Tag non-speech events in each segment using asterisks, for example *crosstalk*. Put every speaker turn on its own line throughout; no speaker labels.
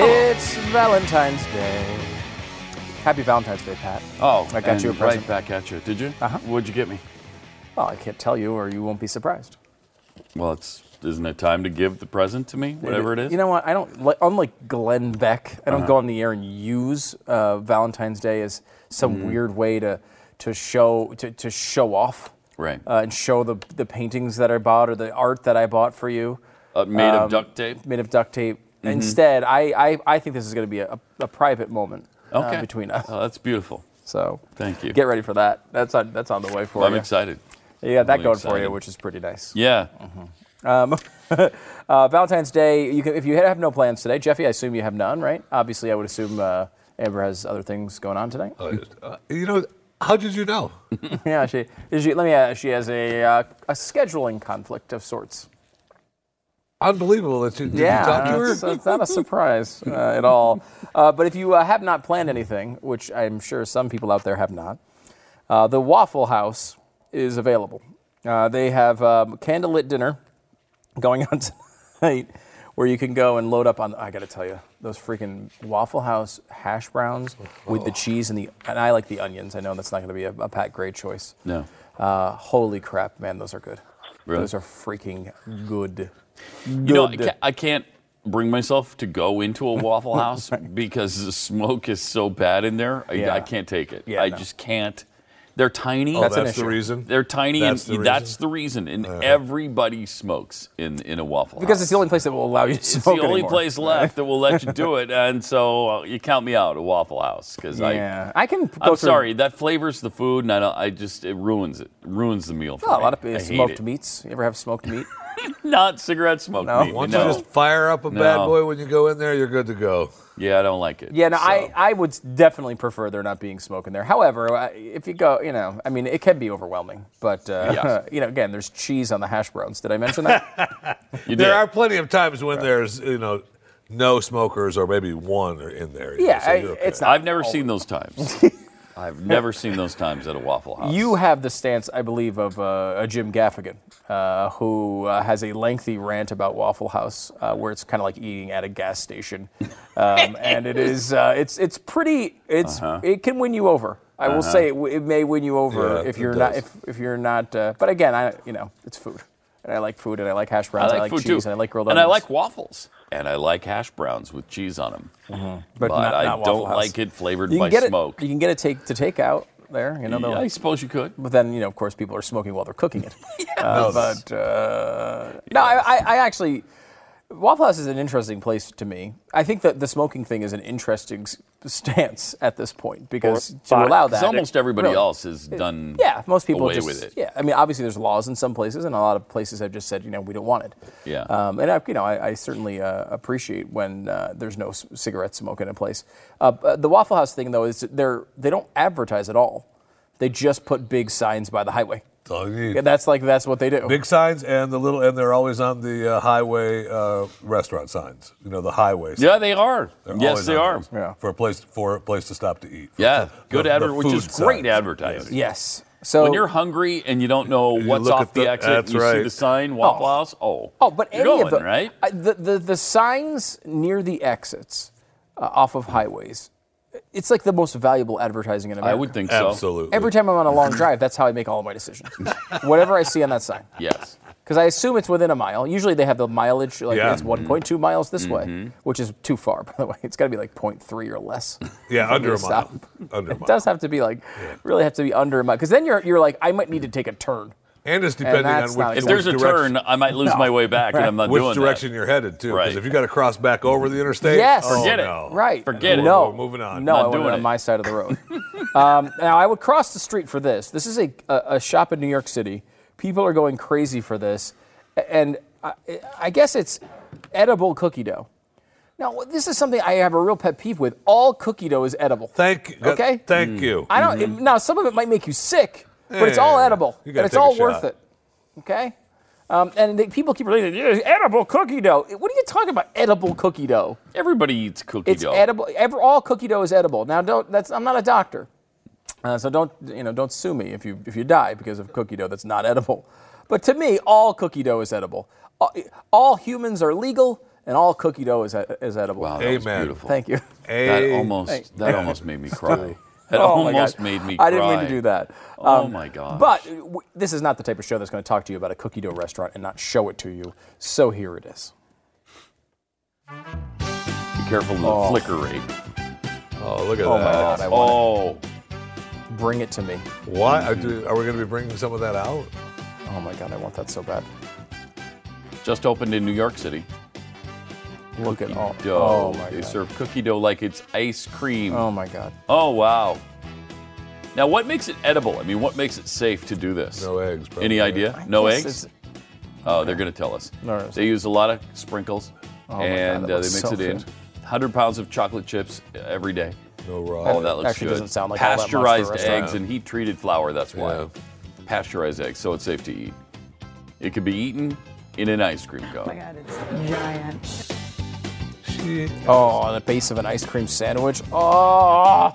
It's Valentine's Day. Happy Valentine's Day, Pat.
Oh,
I got you a present.
right back at you. Did you?
Uh-huh.
What'd you get me?
Well, I can't tell you, or you won't be surprised.
Well, it's isn't it time to give the present to me, whatever it is?
You know what? I don't like. Unlike Glenn Beck, I don't
Uh-huh.
go on the air and use uh, Valentine's Day as some
Mm-hmm.
weird way to to show to, to show off.
Right.
Uh, and show the the paintings that I bought or the art that I bought for you.
Uh, made
um,
of duct tape.
Made of duct tape.
Mm-hmm.
Instead, I, I I think this is going to be a, a private moment uh, between us.
Oh, that's beautiful.
So
Thank you.
get ready for that. That's on that's on the way for
I'm
you.
excited.
You got that
Really
going for you, which is pretty nice.
Yeah.
Um, *laughs* uh, Valentine's Day. You can, if you have no plans today, Jeffy, I assume you have none, right? Obviously, I would assume uh, Amber has other things going on today.
Uh, you know, how did you know? *laughs*
yeah, she, she. Let me. Uh, she has a uh, a scheduling conflict of sorts.
Unbelievable that you did
yeah,
you talk to her.
it's, it's not a surprise uh, at all. Uh, but if you uh, have not planned anything, which I'm sure some people out there have not, uh, the Waffle House is available. Uh, they have um, candlelit dinner going *laughs* on tonight, where you can go and load up on. I got to tell you, those freaking Waffle House hash browns with the cheese and the. And I like the onions. I know that's not going to be a, a Pat Gray choice.
No.
Uh, holy crap, man, those are good.
Really?
Those are freaking good.
You know, I can't, I can't bring myself to go into a Waffle *laughs* House because the smoke is so bad in there. I,
Yeah.
I can't take it.
Yeah,
I
no.
just can't. They're tiny.
Oh,
That's
that's, the reason.
They're tiny,
That's
and
the
that's the reason. And everybody smokes in in a Waffle house.
Because
House.
it's the only place that will allow you to
It's
smoke
the only
anymore.
place left that will let you do it, *laughs* and so uh, you count me out a Waffle House because
Yeah,
I.
I can. Go
I'm
through-
sorry, that flavors the food, and I, don't, I just it ruins it, ruins the meal for
Oh, a lot of
I hate
smoked meats. You ever have smoked meat? *laughs* *laughs*
Not cigarette smoke.
No?
meat.
Why don't
no.
you just fire up a bad boy when you go in there? You're good to go.
Yeah, I don't like it.
Yeah, no,
so.
I, I would definitely prefer there not being smoke in there. However, if you go, you know, I mean, it can be overwhelming. But, uh,
Yes. *laughs*
you know, again, there's cheese on the hash browns. Did I mention that? *laughs*
You
There
did.
are plenty of times when there's you know no smokers or maybe one are in there.
Yeah,
so
I,
okay.
it's not
I've never seen those times. I've never seen those times at a Waffle House.
you have the stance, I believe, of uh, a Jim Gaffigan, uh, who uh, has a lengthy rant about Waffle House, uh, where it's kind of like eating at a gas station, *laughs* um, and it is uh, it's it's pretty it's
Uh-huh.
it can win you over. I will say it, it may win you over
Yeah,
if you're not if, if you're not. Uh, but again, I you know it's food, and I like food, and I like hash
I
browns,
like,
I like
food
cheese,
too,
and I like grilled
and I like waffles, and I like hash browns with cheese on them.
but, not,
I
not Waffle
don't
House.
like it flavored by smoke.
You can get it take to take out there. You know, they'll-
I suppose you could.
But then, you know, of course, people are smoking while they're cooking it. *laughs* Uh, but uh, no, I, I, I actually, Waffle House is an interesting place to me. I think that the smoking thing is an interesting s- stance at this point because to allow that,
Because almost everybody
really-
else has done.
Yeah, most people
away
just
with it.
yeah. I mean, obviously there's laws in some places, and a lot of places have just said, you know, we don't want it.
Yeah.
Um, and I, you know, I, I certainly uh, appreciate when uh, there's no s- cigarette smoke in a place. Uh, but the Waffle House thing, though, is they're they don't advertise at all They just put big signs by the highway.
That's all you need.
Yeah, That's like that's what they do.
Big signs and the little, and they're always on the uh, highway uh, restaurant signs. You know, the highway. signs.
Yeah, they are.
They're
yes,
always
they are.
Yeah.
For a place for a place to stop to eat. For-
Yeah,
for
good
the- the
which is
food
great
signs.
advertising.
Yes. So
when you're hungry and you don't know what's off the,
the-
exit,
that's
and you see the sign Waffle
Oh.
House. Oh,
Oh, but
you're
any
going,
of the
right?
I, the, the the signs near the exits uh, off of highways, it's like the most valuable advertising in America.
I would think so.
Absolutely.
Every time I'm on a long drive, that's how I make all of my decisions. *laughs* Whatever I see on that sign,
Yes.
because I assume it's within a mile. Usually they have the mileage, like
Yeah.
it's 1.2 miles this way,
Mm-hmm.
which is too far. *laughs* By the way, it's got to be like 0.3 or less. *laughs*
Yeah, under
to
a mile.
stop.
Under a
It
mile.
does have to be like, really have to be under a mile, because then you're you're like, I might need to take a turn.
And it's depending on
that's
which,
not
If
Which
there's a
which
turn, I might lose my way back, and I'm not
which
doing
direction you're headed to. Because
Right.
if you got to cross back over the interstate,
Yes.
oh,
Forget it.
no.
Right.
Forget it.
No.
We're moving on.
No,
Not
I want it on my side of the road. *laughs* um, now, I would cross the street for this. This is a, a, a shop in New York City. People are going crazy for this. And I, I guess it's edible cookie dough. Now, this is something I have a real pet peeve with. All cookie dough is edible.
Thank you.
Okay.
Thank hmm. you.
I don't. it- now, some of it might make you sick, but it's all edible, and it's all worth it. Okay. Um, and the, people keep relating, "Yeah, edible cookie dough. What are you talking about? Edible cookie dough?
Everybody eats cookie
It's
dough.
It's edible. Ever, all cookie dough is edible. Now, don't. That's. I'm not a doctor, uh, so don't. You know, don't sue me if you if you die because of cookie dough that's not edible. But to me, all cookie dough is edible. All, all humans are legal, and all cookie dough is, is edible.
wow, that was
Amen.
beautiful.
Thank you.
That almost that almost made me cry. *laughs* That
Oh
almost made me cry.
I didn't mean to do that.
Oh
Um,
my god!
But w- this is not the type of show that's going to talk to you about a cookie dough restaurant and not show it to you. So here it is.
Be careful of the flicker rate.
Oh, look at
Oh my
that.
God, I want
Oh,
it. Bring it to me.
Why are, do, are we going to be bringing some of that out?
Oh my God, I want that so bad.
just opened in New York City.
Look at all.
Dough.
Oh my
they
God.
serve cookie dough like it's ice cream.
Oh my God.
Oh wow. Now, what makes it edible? I mean, what makes it safe to do this?
No eggs. Probably.
Any idea? No
Guess
eggs?
it's-
Oh, they're going to tell us.
No, it's-
They use a lot of sprinkles,
Oh my God,
and
that
uh, they
looks
mix
so
it in.
good.
100 pounds of chocolate chips every day.
No raw.
Oh, that looks
actually
good.
doesn't sound like all that much for a
pasteurized
restaurant.
eggs and heat-treated flour. That's why.
Yeah.
Pasteurized eggs, so it's safe to eat. It could be eaten in an ice cream cone.
Oh my god, it's giant.
Oh, on the base of an ice cream sandwich. Oh,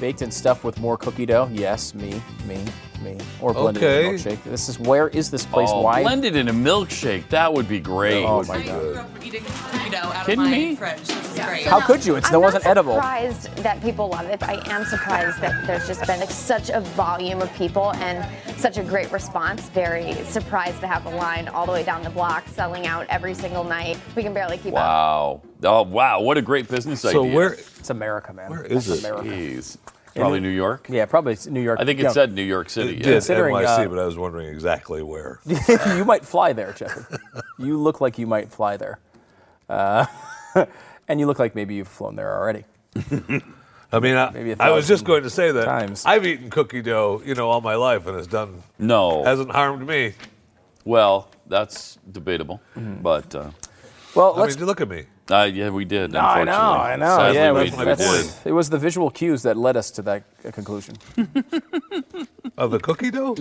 baked and stuffed with more cookie dough. Yes, me, me, me. Or blended in a milkshake. This is where is this place?
Oh,
Why?
blended in a milkshake. That would be great.
Oh my
I
God.
grew up eating cookie dough out
Kidding
of my
me?
fridge. This is great.
How could you? It's
I'm
that
not
wasn't edible.
surprised that people love it. I am surprised that there's just been such a volume of people and such a great response. Very surprised to have a line all the way down the block selling out every single night. We can barely keep up.
Wow. Oh, wow. What a great business idea!
So where?
It's America, man.
Where is
That's
it?
America.
Jeez. Probably New York.
Yeah, probably it's New York.
I think
You
it
know,
said New York City.
It
yeah.
did
Considering,
NYC,
uh,
but I was wondering exactly where. *laughs*
you might fly there, Jeffrey. you look like you might fly there. Uh, *laughs* and you look like maybe you've flown there already. *laughs*
I mean, I,
Maybe a
I was just going to say that
times.
I've eaten cookie dough, you know, all my life, and it's done
No.
hasn't harmed me.
well, that's debatable.
Mm-hmm.
But uh,
Well,
I
let's
mean, look at me.
Uh, yeah, we did.
No, I know, I know.
Sadly,
yeah,
we,
that's-
we did.
it was the visual cues that led us to that uh, conclusion. *laughs*
Of the cookie dough?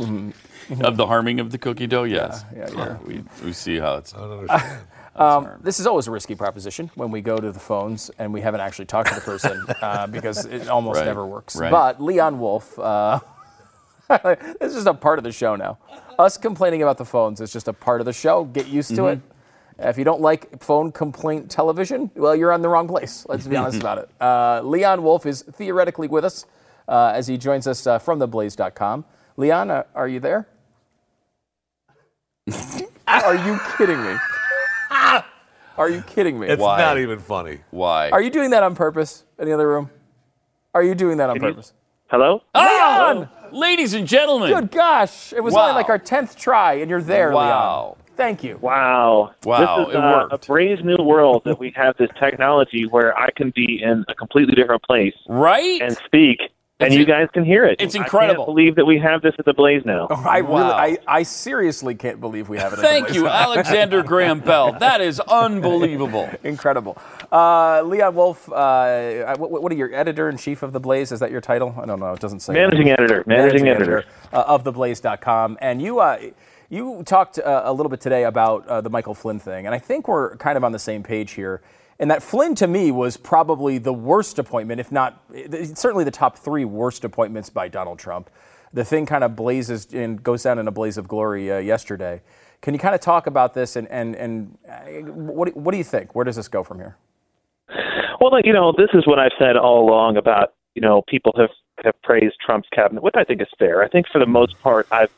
Of the harming of the cookie dough, yes.
Yeah, yeah, yeah.
We, we see how it's.
I don't understand. *laughs*
Um, this is always a risky proposition when we go to the phones and we haven't actually talked to the person *laughs* uh, because it almost
Right,
never works.
right.
But Leon Wolf, uh, this is a part of the show now. Us complaining about the phones is just a part of the show. Get used to it.
Mm-hmm.
If you don't like phone complaint television, well, you're on the wrong place. Let's be honest *laughs* about it. Uh, Leon Wolf is theoretically with us uh, as he joins us uh, from theblaze.com. Leon, uh, are you there? *laughs* are you kidding me? *laughs* Are you kidding me?
It's
Why?
not even funny.
Why?
Are you doing that on purpose in the other room? Are you doing that on purpose?
Hello?
Leon!
Ladies and gentlemen.
Good gosh. It was only like our 10th try, and you're there,
Wow.
Leon. Thank you.
Wow.
Wow,
This is
it
uh, a
worked.
brave new world that we have this technology where I can be in a completely different place
Right?
and speak and you guys can hear it.
It's
I
incredible.
can't believe that we have this at the Blaze now.
I really,
Wow.
I, I seriously can't believe we have it. at the
Thank
Blaze.
you, Alexander *laughs* Graham Bell. That is unbelievable. *laughs*
Incredible. Uh, Leon Wolf, uh, what, what are your editor in chief of the Blaze? Is that your title? I don't know. It doesn't say.
Managing editor, managing editor.
uh, of theblaze.com. And you, uh, you talked uh, a little bit today about uh, the Michael Flynn thing, and I think we're kind of on the same page here. And that Flynn to me was probably the worst appointment, if not certainly the top three worst appointments by Donald Trump. The thing kind of blazes and goes down in a blaze of glory uh, yesterday. Can you kind of talk about this and and and uh, what what do you think? Where does this go from here?
Well, you know, this is what I've said all along about, you know, people have, have praised Trump's cabinet, which I think is fair. I think for the most part, I've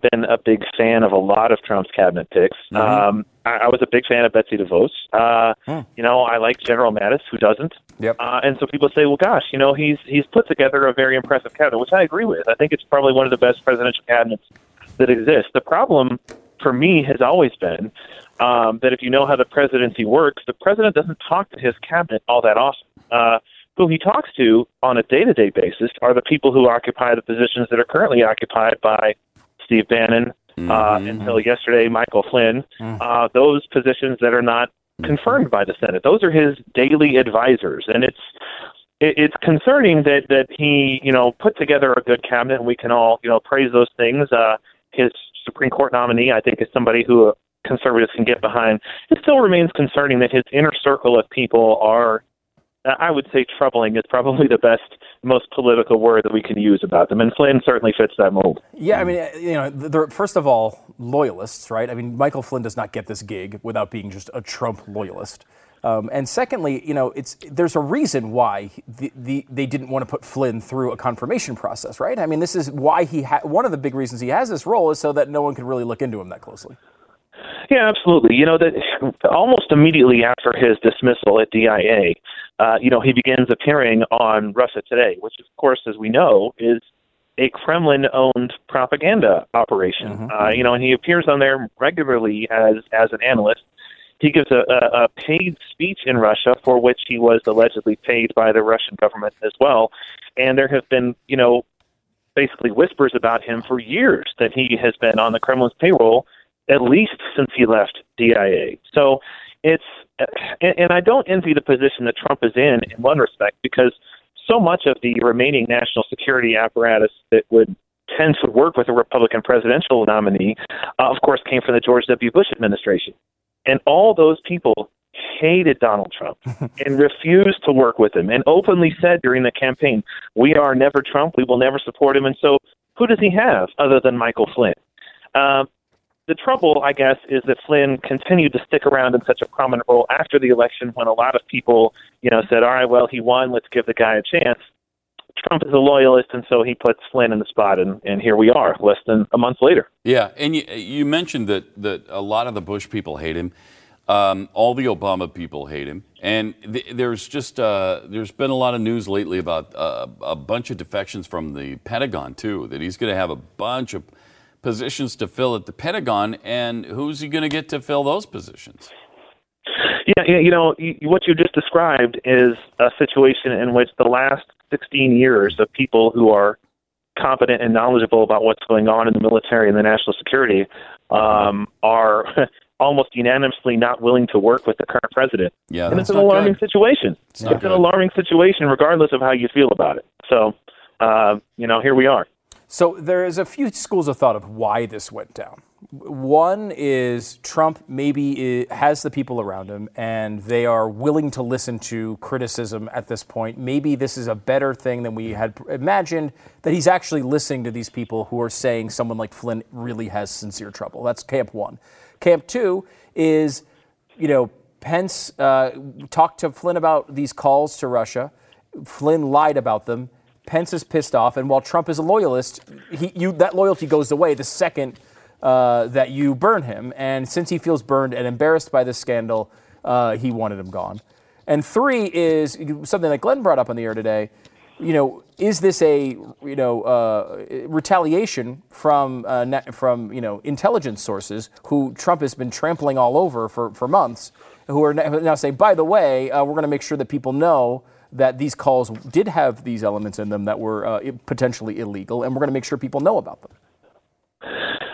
been a big fan of a lot of Trump's cabinet picks. Um, I, I was a big fan of Betsy DeVos. Uh, You know, I like General Mattis, who doesn't.
Yep.
Uh, and so people say, well, gosh, you know, he's he's put together a very impressive cabinet, which I agree with. I think it's probably one of the best presidential cabinets that exists. The problem for me has always been um, that if you know how the presidency works, the president doesn't talk to his cabinet all that often. Uh, who he talks to on a day-to-day basis are the people who occupy the positions that are currently occupied by Steve Bannon, uh, until yesterday, Michael Flynn. Uh, those positions that are not confirmed by the Senate, those are his daily advisors, and it's it, it's concerning that that he you know put together a good cabinet, and we can all you know praise those things. Uh, his Supreme Court nominee, I think, is somebody who conservatives can get behind. It still remains concerning that his inner circle of people are, I would say, troubling. Is probably the best, most political word that we can use about them, and Flynn certainly fits that mold.
Yeah, I mean, you know, they're first of all loyalists, right? I mean, Michael Flynn does not get this gig without being just a Trump loyalist. Um, and secondly, you know, it's there's a reason why the, the, they didn't want to put Flynn through a confirmation process, right? I mean, this is why he ha- one of the big reasons he has this role is so that no one can really look into him that closely.
Yeah, absolutely. You know that almost immediately after his dismissal at DIA, uh, you know he begins appearing on Russia Today, which, of course, as we know, is a Kremlin-owned propaganda operation. Uh, you know, and he appears on there regularly as as an analyst. He gives a, a, a paid speech in Russia for which he was allegedly paid by the Russian government as well. And there have been, you know, basically whispers about him for years that he has been on the Kremlin's payroll at least since he left DIA. So it's, and, and I don't envy the position that Trump is in in one respect because so much of the remaining national security apparatus that would tend to work with a Republican presidential nominee, uh, of course, came from the George W. Bush administration. And all those people hated Donald Trump *laughs* and refused to work with him and openly said during the campaign, We are never Trump. We will never support him. And so, who does he have other than Michael Flynn? Um, the trouble, I guess, is that Flynn continued to stick around in such a prominent role after the election when a lot of people, you know, said, all right, well, he won. Let's give the guy a chance. Trump is a loyalist, and so he puts Flynn in the spot, and, and here we are, less than a month later.
Yeah, and you, you mentioned that, that a lot of the Bush people hate him. Um, all the Obama people hate him, and th- there's just uh, there's been a lot of news lately about uh, a bunch of defections from the Pentagon too. That he's going to have a bunch of positions to fill at the Pentagon, and who's he going to get to fill those positions?
Yeah, yeah, you know, what you just described is a situation in which the last 16 years of people who are competent and knowledgeable about what's going on in the military and the national security um, are *laughs* almost unanimously not willing to work with the current president.
Yeah,
and it's an alarming
good.
situation. It's,
not
an alarming situation, regardless of how you feel about it. So, uh, you know, here we are.
So there is a few schools of thought of why this went down. One is Trump maybe has the people around him and they are willing to listen to criticism at this point. Maybe this is a better thing than we had imagined, that he's actually listening to these people who are saying someone like Flynn really has sincere trouble. That's camp one. Camp two is, you know, Pence uh, talked to Flynn about these calls to Russia. Flynn lied about them. Pence is pissed off, and while Trump is a loyalist, he, you, that loyalty goes away the second uh, that you burn him. And since he feels burned and embarrassed by this scandal, uh, he wanted him gone. And three is something that Glenn brought up on the air today. You know, is this a you know uh, retaliation from uh, from you know intelligence sources who Trump has been trampling all over for, for months, who are now saying, by the way, uh, we're going to make sure that people know that these calls did have these elements in them that were uh, potentially illegal, and we're going to make sure people know about them.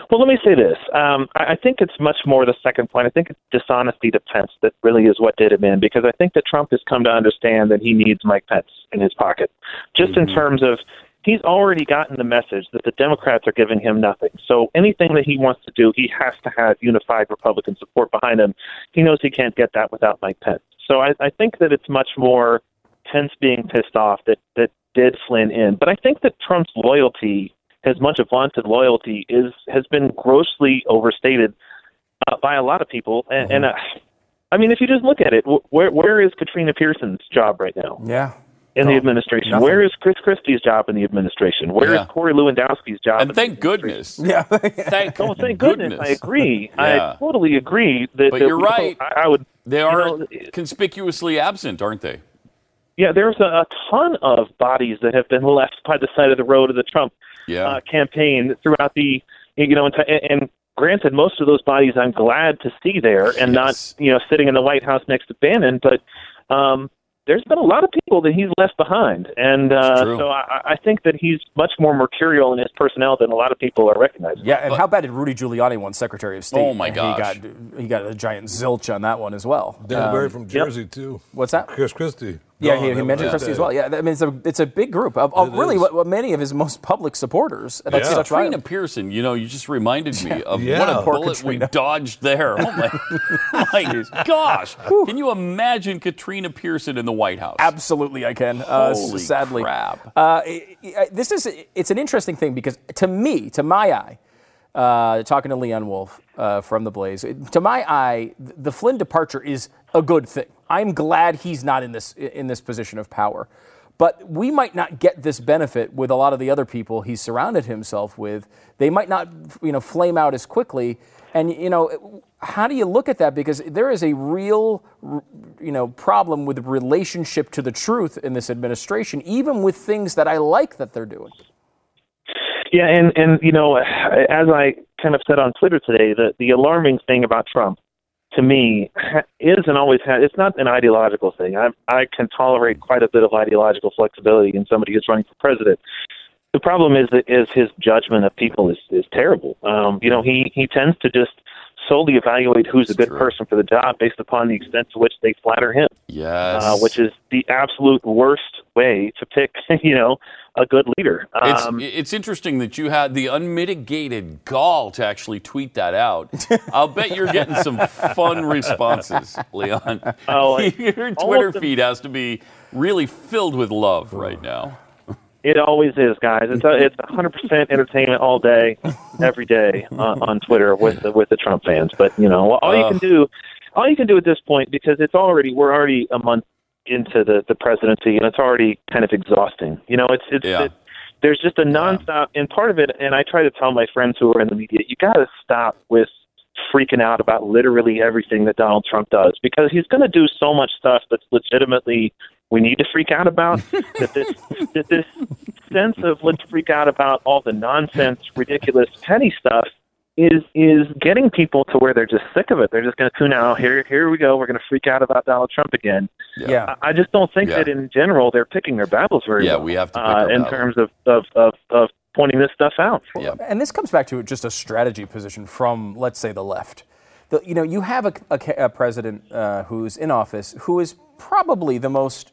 Well, let me say this. Um, I I think it's much more the second point. I think it's dishonesty to Pence that really is what did him in because I think that Trump has come to understand that he needs Mike Pence in his pocket, just in terms of he's already gotten the message that the Democrats are giving him nothing. So anything that he wants to do, he has to have unified Republican support behind him. He knows he can't get that without Mike Pence. So I, I think that it's much more Pence being pissed off that that did Flynn in. But I think that Trump's loyalty, his much vaunted loyalty, is has been grossly overstated uh, by a lot of people. And, and uh, I mean, if you just look at it, where where is Katrina Pearson's job right now?
Yeah.
in the administration?
nothing.
Where is Chris Christie's job in the administration? Where is
Yeah.
Corey Lewandowski's job?
And
in
thank goodness.
Yeah. *laughs*
Thank,
Oh, thank goodness. I agree. *laughs*
Yeah.
I totally agree. That,
But
that
you're
we-
right.
I, I would.
They
you
are
know,
conspicuously absent, aren't they?
Yeah, there's a, a ton of bodies that have been left by the side of the road of the Trump
Yeah.
uh, campaign throughout the, you know, and, and granted, most of those bodies I'm glad to see there and
Yes.
not, you know, sitting in the White House next to Bannon. But um, there's been a lot of people that he's left behind, and uh, so I, I think that he's much more mercurial in his personnel than a lot of people are recognizing.
Yeah, and how bad did Rudy Giuliani won Secretary of State?
Oh, my
And
gosh.
He got he got a giant zilch on that one as well.
Dan
Um,
Barry from Jersey too.
what's that?
Chris Christie.
Yeah, he, he mentioned Christie as well. Yeah, I mean, it's a it's a big group of, of really what, what many of his most public supporters. That's
Yeah.
such
Katrina
violence.
Pearson, you know, you just reminded me of
Yeah.
what a
Poor
bullet
Katrina.
we dodged there. Oh my, *laughs* my gosh! Can you imagine Katrina Pearson in the White House?
Absolutely, I can. Uh,
Holy
sadly,
crap.
Uh, i- i- this is it's an interesting thing because to me, to my eye, uh, talking to Leon Wolf uh, from the Blaze, to my eye, the Flynn departure is a good thing. I'm glad he's not in this in this position of power. But we might not get this benefit with a lot of the other people he's surrounded himself with. They might not, you know, flame out as quickly. And you know, how do you look at that? Because there is a real, you know, problem with relationship to the truth in this administration, even with things that I like that they're doing.
Yeah, and and you know, as I kind of said on Twitter today, the the alarming thing about Trump, to me, ha- is and always has. It's not an ideological thing. I I can tolerate quite a bit of ideological flexibility in somebody who's running for president. The problem is that is his judgment of people is is terrible. Um, you know, he he tends to just solely evaluate who's a good
true.
person for the job based upon the extent to which they flatter him
Yes.
uh, which is the absolute worst way to pick, *laughs* you know, a good leader.
It's,
Um,
it's interesting that you had the unmitigated gall to actually tweet that out. I'll bet you're getting some fun responses, Leon.
Oh, *laughs*
Your Twitter
of them-
feed has to be really filled with love right now.
it always is, guys. It's a, it's 100% entertainment all day, every day uh, on Twitter with the, with the Trump fans. But you know, all you can do, all you can do at this point, because it's already we're already a month into the the presidency, and it's already kind of exhausting. You know, it's it's.
Yeah.
It, there's just a nonstop, and part of it, and I try to tell my friends who are in the media, you got to stop with freaking out about literally everything that Donald Trump does because he's going to do so much stuff that's legitimately we need to freak out about. *laughs* that this that this sense of let's freak out about all the nonsense, ridiculous, petty stuff is is getting people to where they're just sick of it. They're just going to tune out. Here, here we go. We're going to freak out about Donald Trump again.
Yeah.
I I just don't think
Yeah.
that in general they're picking their battles very
Yeah,
well.
we have to pick
uh,
our
in
battle.
terms of, of, of, of pointing this stuff out.
Yeah.
And this comes back to just a strategy position from, let's say, the left. The, you know, you have a, a a president uh, who's in office who is probably the most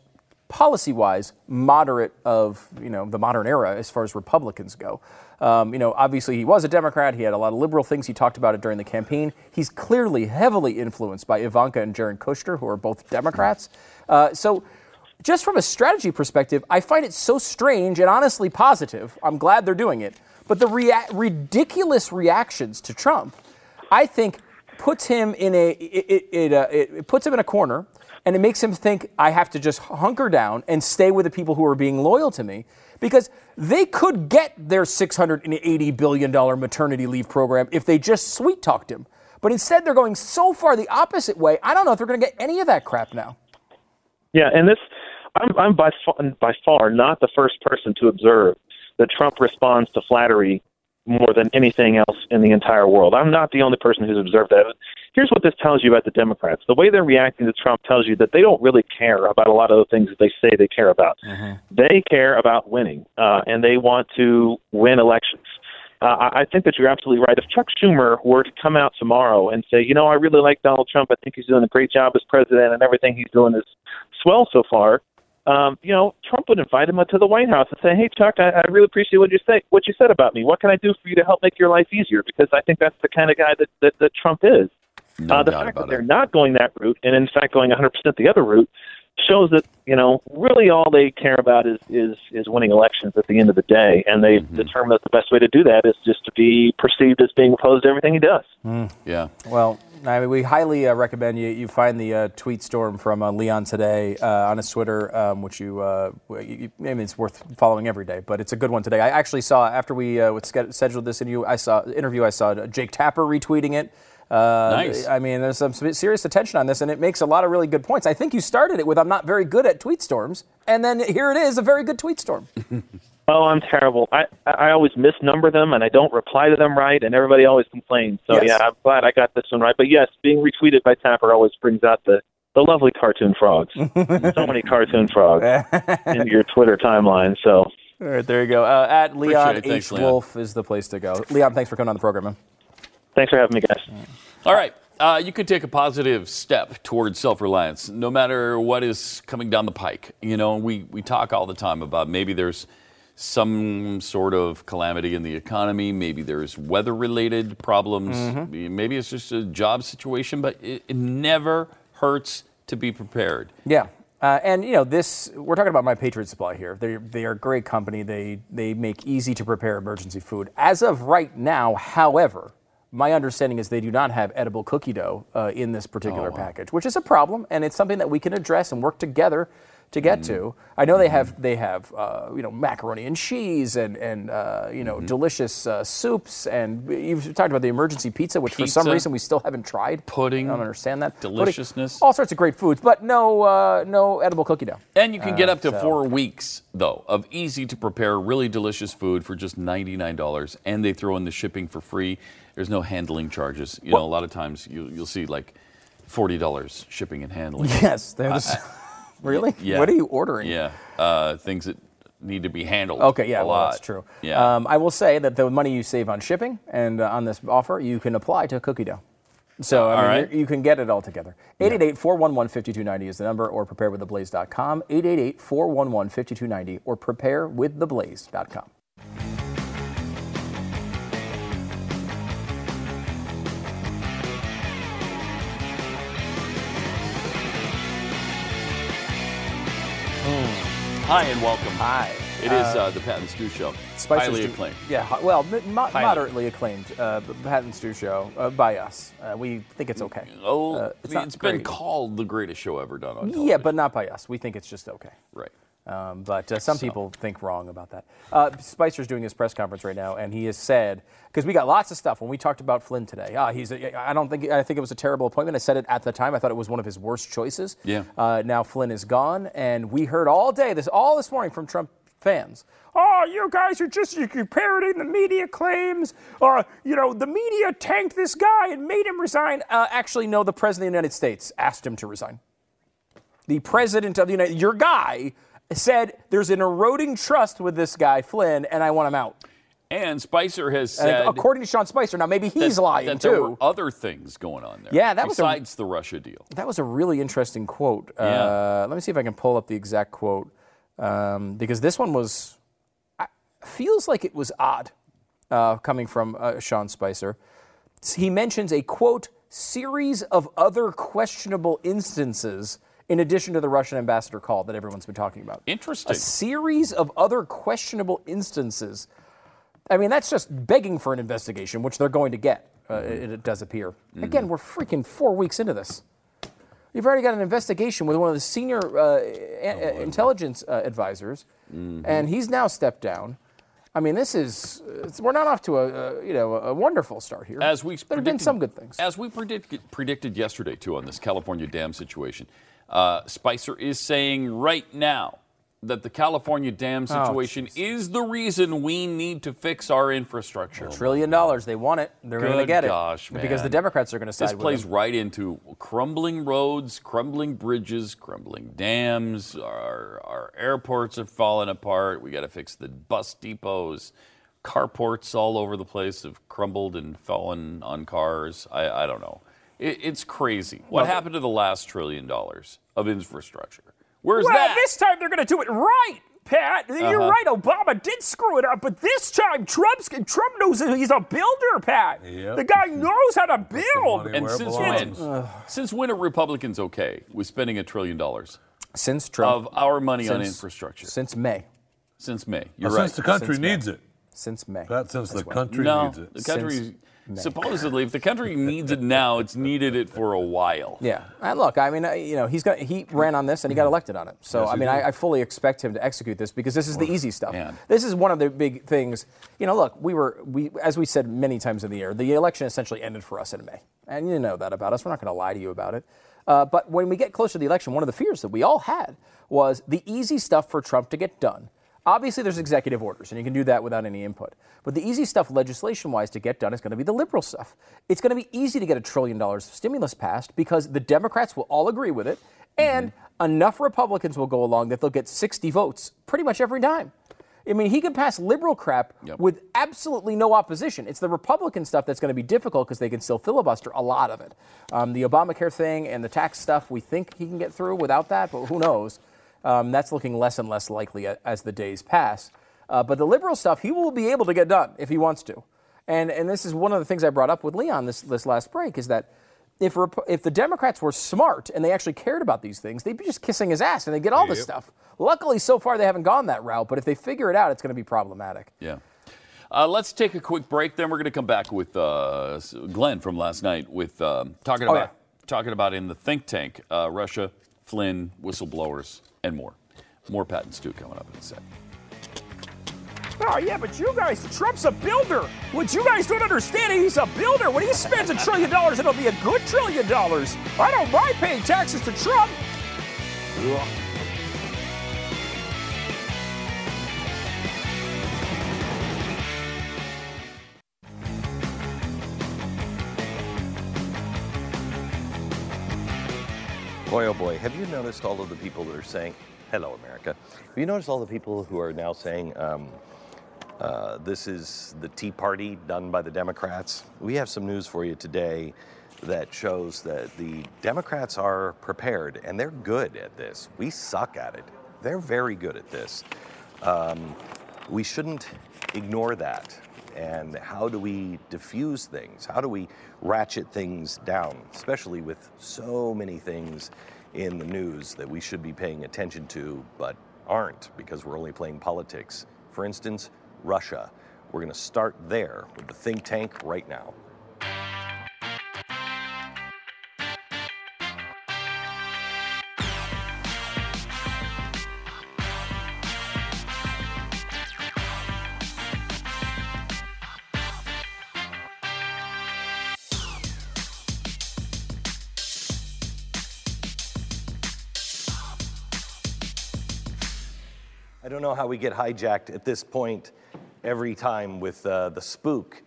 policy-wise moderate of you know the modern era as far as Republicans go. Um, you know, obviously he was a Democrat. He had a lot of liberal things. He talked about it during the campaign. He's clearly heavily influenced by Ivanka and Jared Kushner, who are both Democrats. Uh, so just from a strategy perspective, I find it so strange and honestly positive. I'm glad they're doing it. But the rea- ridiculous reactions to Trump, I think, puts him in a it, it, it, uh, it, puts him in a corner, and it makes him think I have to just hunker down and stay with the people who are being loyal to me, because they could get their 680 billion dollar maternity leave program if they just sweet talked him. But instead, they're going so far the opposite way. I don't know if they're going to get any of that crap now.
Yeah, and this, I'm, I'm by far, by far not the first person to observe that Trump responds to flattery more than anything else in the entire world. I'm not the only person who's observed that. Here's what this tells you about the Democrats. The way they're reacting to Trump tells you that they don't really care about a lot of the things that they say they care about. They care about winning, uh, and they want to win elections. Uh, I I think that you're absolutely right. If Chuck Schumer were to come out tomorrow and say, you know, I really like Donald Trump, I think he's doing a great job as president, and everything he's doing is swell so far, um, you know, Trump would invite him to the White House and say, "Hey, Chuck, I, I really appreciate what you say, what you said about me. What can I do for you to help make your life easier?" Because I think that's the kind of guy that that, that Trump is.
No
uh, the fact that they're
it.
not going that route, and in fact going 100% the other route, shows that you know really all they care about is is is winning elections at the end of the day, and they
Mm-hmm.
determine that the best way to do that is just to be perceived as being opposed to everything he does.
Yeah.
Well, I mean, we highly uh, recommend you, you find the uh, tweet storm from uh, Leon today uh, on his Twitter, um, which you, uh, you, you- I mean, it's worth following every day, but it's a good one today. I actually saw after we uh, scheduled this interview, I saw interview, I saw Jake Tapper retweeting it. Uh,
Nice.
I mean, there's some serious attention on this, and it makes a lot of really good points. I think you started it with "I'm not very good at tweet storms," and then here it is, a very good tweet storm. *laughs*
Oh, I'm terrible. I I always misnumber them and I don't reply to them right, and everybody always complains. So
Yes.
yeah, I'm glad I got this one right. But yes, being retweeted by Tapper always brings out the the lovely cartoon frogs. *laughs* so many cartoon frogs *laughs* in your Twitter timeline. So
All right, there you go. Uh, at Leon.
Thanks,
H.
Leon.
Wolf is the place to go. Leon, thanks for coming on the program, man.
Thanks for having me, guys.
All right. Uh, you could take a positive step towards self-reliance, no matter what is coming down the pike. You know, we, we talk all the time about maybe there's some sort of calamity in the economy, maybe there's weather-related problems, maybe it's just a job situation, but it, it never hurts to be prepared.
Yeah. Uh, and you know this. We're talking about My Patriot Supply here. They they are a great company. They they make easy to prepare emergency food. As of right now, however, my understanding is they do not have edible cookie dough uh, in this particular package, which is a problem, and it's something that we can address and work together to get to. I know they have they have uh, you know macaroni and cheese and and uh, you know delicious uh, soups and you've talked about the emergency pizza, which for some reason we still haven't tried.
Pudding.
I don't understand that Pudding.
Deliciousness.
all sorts of great foods, but no uh, no edible cookie dough.
And you can get
Uh,
up to
so-
four weeks, though, of easy to prepare, really delicious food for just $99. And they throw in the shipping for free. There's no handling charges. You know, a lot of times you, you'll see like $40 shipping and handling.
Yes, there's. *laughs* really?
yeah.
What are you ordering?
Yeah. Uh, things that need to be handled.
Okay, yeah,
a
well, that's true.
Yeah.
Um, I will say that the money you save on shipping and uh, on this offer, you can apply to cookie dough. So I mean,
right.
you can get it all together. 888-411-5290 is the number, or preparewiththeblaze.com. 888-411-5290, or preparewiththeblaze.com.
Hi and welcome.
Hi.
It is uh, the Pat and Stu Show.
Spicer's
Highly acclaimed.
Yeah, well, mo- moderately acclaimed. Uh, Pat and Stu show uh, by us. Uh, we think it's okay.
Oh,
Uh,
it's,
it's
been called the greatest show ever done on television.
Yeah, but not by us. We think it's just okay.
Right.
Um, but uh, some people think wrong about that. Uh, Spicer's doing his press conference right now, and he has said because we got lots of stuff when we talked about Flynn today. Ah, he's. A, I don't think. I think it was a terrible appointment. I said it at the time. I thought it was one of his worst choices.
Yeah.
Uh, now Flynn is gone, and we heard all day this all this morning from Trump fans. Oh, you guys are just you're parroting the media claims. Uh, you know, the media tanked this guy and made him resign. Uh, actually, no. The president of the United States asked him to resign the president of the United your guy said there's an eroding trust with this guy Flynn and I want him out.
And Spicer has
And
said
according to Sean Spicer, now maybe he's
that,
lying
that
too.
other things going on there.
Yeah, that was a-
besides the Russia deal.
that was a really interesting quote.
Yeah.
Uh, let me see if I can pull up the exact quote um, because this one was I- feels like it was odd uh, coming from uh, Sean Spicer. He mentions a quote series of other questionable instances in addition to the Russian ambassador call that everyone's been talking about.
Interesting.
A series of other questionable instances. I mean, that's just begging for an investigation, which they're going to get. Uh, it, it does appear. Again, we're freaking four weeks into this. You've already got an investigation with one of the senior uh, a- a- intelligence uh, advisors, and he's now stepped down. I mean, this is we're not off to a, a you know a wonderful start here.
As we
there have been some good things.
As we predict, predicted yesterday, too, on this California dam situation, uh, Spicer is saying right now that the California dam
Oh,
situation is the reason we need to fix our infrastructure.
A Trillion dollars. They want it. They're going to get
gosh,
it because the. Democrats are going to side
This
with
plays
them.
right into crumbling roads, crumbling bridges, crumbling dams. Our, our airports are falling apart. We got to fix the bus depots. Carports all over the place have crumbled and fallen on cars. I, I don't know. It, it's crazy. What
Well,
happened to the last trillion dollars of infrastructure? Where's
well,
that?
this time they're going to do it right, Pat. You're
Uh-huh.
right. Obama did screw it up, but this time Trump's Trump knows he's a builder, Pat.
Yep.
The guy knows how to *laughs* build.
and since when? since when are Republicans okay with spending a trillion dollars?
Since Trump.
Of our money on infrastructure.
Since May.
Since May. You're right.
since the country needs it.
Since May.
Pat, since the
That's when.
country
no,
needs it.
the country
Since May.
Supposedly, if the country *laughs* needs it now, it's needed it for a while.
Yeah, and look, I mean, uh, you know, he's got he ran on this and he got elected on it. So
Yes,
I mean. I, I fully expect him to execute this because this is the easy stuff. This is one of the big things. You know, look, we were we as we said many times in the year, the election essentially ended for us in May, and you know that about us. We're not going to lie to you about it. Uh, but when we get closer to the election, one of the fears that we all had was the easy stuff for Trump to get done. Obviously, there's executive orders, and you can do that without any input. But the easy stuff, legislation wise, to get done is going to be the liberal stuff. It's going to be easy to get a trillion dollars of stimulus passed because the Democrats will all agree with it, and enough Republicans will go along that they'll get 60 votes pretty much every time. I mean, he can pass liberal crap with absolutely no opposition. It's the Republican stuff that's going to be difficult because they can still filibuster a lot of it. Um, the Obamacare thing and the tax stuff, we think he can get through without that, but who knows? Um, that's looking less and less likely as the days pass. Uh, but the liberal stuff, he will be able to get done if he wants to. And, and this is one of the things I brought up with Leon this, this last break is that if, if the Democrats were smart and they actually cared about these things, they'd be just kissing his ass and they'd get all this stuff. Luckily, so far, they haven't gone that route, but if they figure it out, it's going to be problematic.
Yeah. Uh, let's take a quick break. Then we're going to come back with uh, Glenn from last night with um, talking
Oh,
about talking about in the think tank uh, Russia, Flynn, whistleblowers, and more. More Pat and Stu coming up in a sec.
Oh, yeah, but you guys, Trump's a builder. What you guys don't understand, is he's a builder. When he spends a trillion dollars, it'll be a good trillion dollars. I don't mind paying taxes to Trump.
Boy, oh boy, have you noticed all of the people that are saying, hello, America? Have you noticed all the people who are now saying, um, uh, this is the Tea Party done by the Democrats? We have some news for you today that shows that the Democrats are prepared and they're good at this. We suck at it. They're very good at this. Um, we shouldn't ignore that. And how do we diffuse things? How do we ratchet things down, especially with so many things in the news that we should be paying attention to but aren't because we're only playing politics? For instance, Russia. We're going to start there with the think tank right now. Don't know how we get hijacked at this point every time with uh, the spook,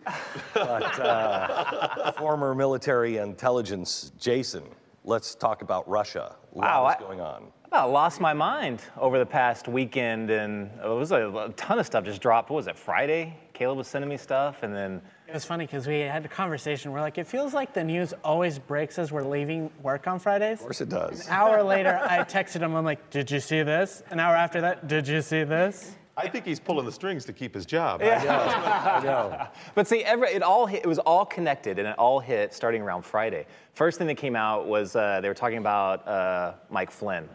but uh, *laughs* former military intelligence Jason, let's talk about Russia.
Wow, I-
going on.
I about lost my mind over the past weekend, and it was a, a ton of stuff just dropped. What was it, Friday? Caleb was sending me stuff, and then
It was funny because we had a conversation. We're like, it feels like the news always breaks as we're leaving work on Fridays. Of
course it does.
An hour later, I texted him. I'm like, did you see this? An hour after that, did you see this?
I think he's pulling the strings to keep his job. *laughs*
I know. But see, every, it all hit, it was all connected, and it all hit starting around Friday. First thing that came out was uh, they were talking about uh, Mike Flynn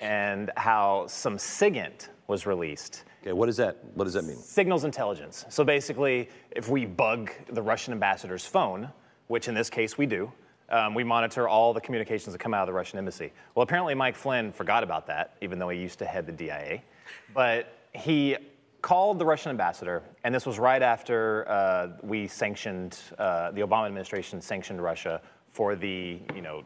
and how some SIGINT was released.
Okay, what does that what does that mean?
Signals intelligence. So basically, if we bug the Russian ambassador's phone, which in this case we do, um, we monitor all the communications that come out of the Russian embassy. Well, apparently Mike Flynn forgot about that, even though he used to head the DIA. But he called the Russian ambassador, and this was right after uh, we sanctioned, uh, the Obama administration sanctioned Russia for the, you know,